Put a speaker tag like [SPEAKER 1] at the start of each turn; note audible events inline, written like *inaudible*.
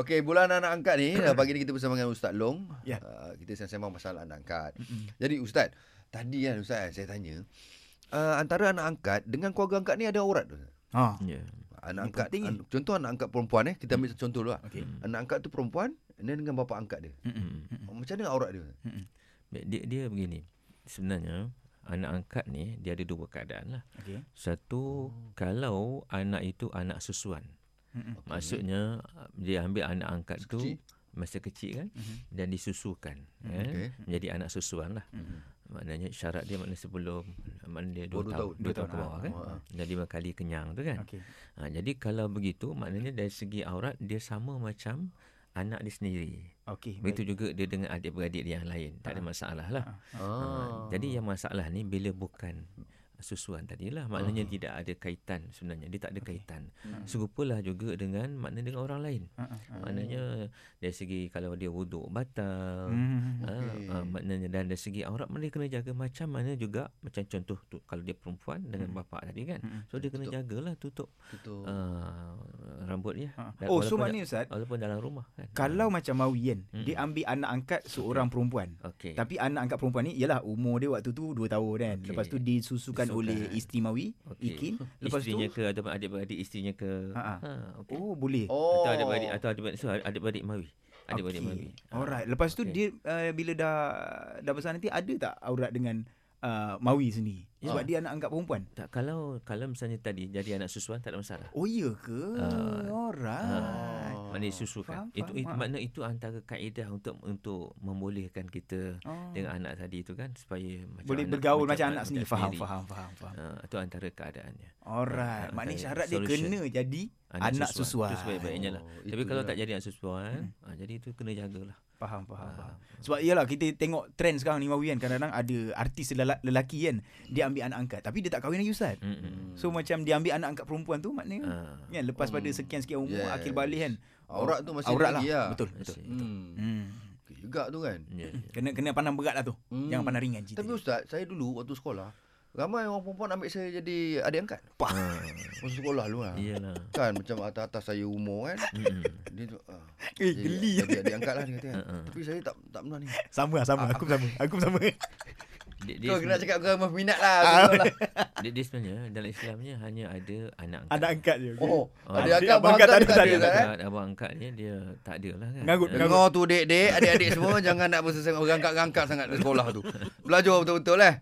[SPEAKER 1] Okey, bulan anak angkat ni uh, *coughs* pagi ni kita bersama dengan Ustaz Long.
[SPEAKER 2] Ya.
[SPEAKER 1] Uh, kita sembang masalah anak angkat. Jadi Ustaz, tadi kan Ustaz saya tanya, uh, antara anak angkat dengan keluarga angkat ni ada aurat tu?
[SPEAKER 2] Ha.
[SPEAKER 3] Ya.
[SPEAKER 1] Anak
[SPEAKER 2] Ini
[SPEAKER 1] angkat an, contoh anak angkat perempuan eh, kita ambil contoh dulu lah.
[SPEAKER 2] Okey.
[SPEAKER 1] Anak angkat tu perempuan dan dengan bapa angkat dia.
[SPEAKER 2] Mm-mm.
[SPEAKER 3] Hmm.
[SPEAKER 1] Macam mana aurat dia?
[SPEAKER 3] Baik, Dia, dia begini. Sebenarnya anak angkat ni dia ada dua keadaan lah.
[SPEAKER 2] Okey.
[SPEAKER 3] Satu kalau anak itu anak susuan.
[SPEAKER 2] Mm-mm.
[SPEAKER 3] Maksudnya dia ambil anak angkat tu
[SPEAKER 1] Kecil.
[SPEAKER 3] masa kecil kan
[SPEAKER 2] Mhm.
[SPEAKER 3] dan disusukan
[SPEAKER 2] Mhm.
[SPEAKER 3] kan
[SPEAKER 1] Okey.
[SPEAKER 3] menjadi anak susuan lah.
[SPEAKER 2] Mhm.
[SPEAKER 3] Maknanya syarat dia maknanya sebelum maknanya dia
[SPEAKER 1] Oh, dua
[SPEAKER 3] 2 tahun,
[SPEAKER 1] tahun.
[SPEAKER 3] 2
[SPEAKER 2] Dua
[SPEAKER 3] tahun ke bawah
[SPEAKER 2] ah.
[SPEAKER 3] kan.
[SPEAKER 1] Ah.
[SPEAKER 3] Dan lima kali kenyang tu kan.
[SPEAKER 2] Okey.
[SPEAKER 3] Ha, jadi kalau begitu maknanya dari segi aurat dia sama macam anak dia sendiri.
[SPEAKER 2] Okey.
[SPEAKER 3] Begitu juga dia dengan adik-beradik dia yang lain. Tak ada masalah lah.
[SPEAKER 1] Ah.
[SPEAKER 3] Ha, jadi yang masalah ni bila bukan susuan tadilah maknanya
[SPEAKER 1] Ah.
[SPEAKER 3] tidak ada kaitan sebenarnya dia tak ada kaitan
[SPEAKER 1] Hmm.
[SPEAKER 3] serupalah juga dengan makna dengan orang lain
[SPEAKER 2] ha.
[SPEAKER 3] maknanya dari segi kalau dia wuduk batal
[SPEAKER 1] Okey.
[SPEAKER 3] ha, maknanya dan dari segi aurat dia kena jaga macam mana juga macam contoh tu kalau dia perempuan dengan bapa tadi kan
[SPEAKER 2] Hmm.
[SPEAKER 3] so dia kena
[SPEAKER 1] Tutup.
[SPEAKER 3] jagalah tutup
[SPEAKER 1] Tutup.
[SPEAKER 3] uh, rambut dia
[SPEAKER 2] Ha.
[SPEAKER 3] Dan
[SPEAKER 2] Oh, so maknanya Ustaz,
[SPEAKER 3] walaupun dalam rumah kan
[SPEAKER 2] kalau macam Mawi kan,
[SPEAKER 3] Hmm.
[SPEAKER 2] dia ambil anak angkat seorang perempuan.
[SPEAKER 3] okey
[SPEAKER 2] Tapi anak angkat perempuan ni ialah umur dia waktu tu 2 tahun kan.
[SPEAKER 3] Okey.
[SPEAKER 2] Lepas tu disusukan
[SPEAKER 3] Disusukan.
[SPEAKER 2] oleh isteri Mawi,
[SPEAKER 3] Okey.
[SPEAKER 2] Ikin. Lepas tu
[SPEAKER 3] isterinya ke ataupun adik-beradik isterinya ke
[SPEAKER 2] Ha, ha.
[SPEAKER 3] ha, okey
[SPEAKER 2] Oh, boleh.
[SPEAKER 1] Oh.
[SPEAKER 3] Atau adik-beradik atau adik-beradik so adik-beradik Mawi. Adik-beradik Mawi.
[SPEAKER 2] Okey. Alright. Lepas tu
[SPEAKER 3] Okey.
[SPEAKER 2] dia uh, bila dah dah besar nanti ada tak aurat dengan uh, Mawi sendiri?
[SPEAKER 3] Ya.
[SPEAKER 2] Sebab dia anak angkat perempuan.
[SPEAKER 3] Tak kalau kalau misalnya tadi jadi anak susuan tak ada masalah.
[SPEAKER 2] Oh iya ke?
[SPEAKER 3] Ah.
[SPEAKER 2] Alright.
[SPEAKER 1] Oh.
[SPEAKER 3] Maknanya susukan.
[SPEAKER 2] Faham,
[SPEAKER 3] itu
[SPEAKER 2] faham,
[SPEAKER 3] itu makna itu antara kaedah untuk untuk membolehkan kita
[SPEAKER 2] Oh.
[SPEAKER 3] dengan anak tadi itu kan supaya macam
[SPEAKER 2] Boleh
[SPEAKER 3] anak,
[SPEAKER 2] bergaul macam anak sendiri. Faham,
[SPEAKER 3] sendiri.
[SPEAKER 2] faham, faham, faham.
[SPEAKER 3] Ha, itu antara keadaannya.
[SPEAKER 2] Alright.
[SPEAKER 3] Ah,
[SPEAKER 2] Maknanya syarat dia
[SPEAKER 3] solution.
[SPEAKER 2] kena jadi anak, susuan.
[SPEAKER 3] Itu sebaik-baiknya lah.
[SPEAKER 1] Oh,
[SPEAKER 3] Tapi kalau
[SPEAKER 1] dia.
[SPEAKER 3] tak jadi anak susuan, ha, jadi itu kena jagalah.
[SPEAKER 2] Faham, faham, faham.
[SPEAKER 3] Ah.
[SPEAKER 2] Sebab iyalah kita tengok trend sekarang ni Mawi kan kadang-kadang ada artis lelaki, kan dia ambil anak angkat tapi dia tak kahwin lagi ustaz.
[SPEAKER 3] Mm-mm.
[SPEAKER 2] So macam dia ambil anak angkat perempuan tu maknanya
[SPEAKER 3] Ah.
[SPEAKER 2] kan lepas pada sekian-sekian umur
[SPEAKER 1] Yes.
[SPEAKER 2] akhir balik kan
[SPEAKER 1] Aurat tu masih
[SPEAKER 2] aurat
[SPEAKER 1] lagi lah.
[SPEAKER 2] Betul, betul.
[SPEAKER 3] Masih.
[SPEAKER 2] betul.
[SPEAKER 1] Hmm.
[SPEAKER 2] Hmm.
[SPEAKER 1] Okey juga tu kan.
[SPEAKER 3] Ya, ya.
[SPEAKER 2] Kena kena pandang berat lah tu.
[SPEAKER 1] Hmm.
[SPEAKER 2] Jangan pandang ringan cerita.
[SPEAKER 1] Tapi Ustaz, saya dulu waktu sekolah, ramai orang perempuan ambil saya jadi adik angkat. Pah. *laughs*
[SPEAKER 3] Ha,
[SPEAKER 1] Masa sekolah dulu lah.
[SPEAKER 3] iyalah.
[SPEAKER 1] Kan macam atas-atas saya umur kan.
[SPEAKER 3] Mm-mm.
[SPEAKER 1] Dia tu ah,
[SPEAKER 2] eh
[SPEAKER 1] jadi-
[SPEAKER 2] geli.
[SPEAKER 1] Jadi adik angkat lah dia kata kan.
[SPEAKER 3] Ha. *laughs*
[SPEAKER 1] Tapi saya tak tak pernah ni.
[SPEAKER 2] Sama lah sama. Aku pun sama. Aku pun sama. *laughs*
[SPEAKER 3] Dia, dia,
[SPEAKER 1] Kau kena cakap kau memang minat lah.
[SPEAKER 2] Ah.
[SPEAKER 1] lah.
[SPEAKER 3] dia, dia sebenarnya dalam Islamnya hanya ada anak angkat.
[SPEAKER 2] Anak angkat je. okay?
[SPEAKER 1] Oh,
[SPEAKER 3] Oh,
[SPEAKER 1] adik
[SPEAKER 3] adik
[SPEAKER 1] angkat
[SPEAKER 2] abang angkat
[SPEAKER 1] angkat
[SPEAKER 2] tak ada,
[SPEAKER 1] ada
[SPEAKER 2] ada.
[SPEAKER 1] kan.
[SPEAKER 3] Angkat, abang angkat ni dia tak ada lah kan. Eh,
[SPEAKER 2] ngarut.
[SPEAKER 1] Dengar tu dek-dek, adik-adik semua jangan nak bersesangat berangkat-rangkat sangat di sekolah tu. Belajar betul-betul lah.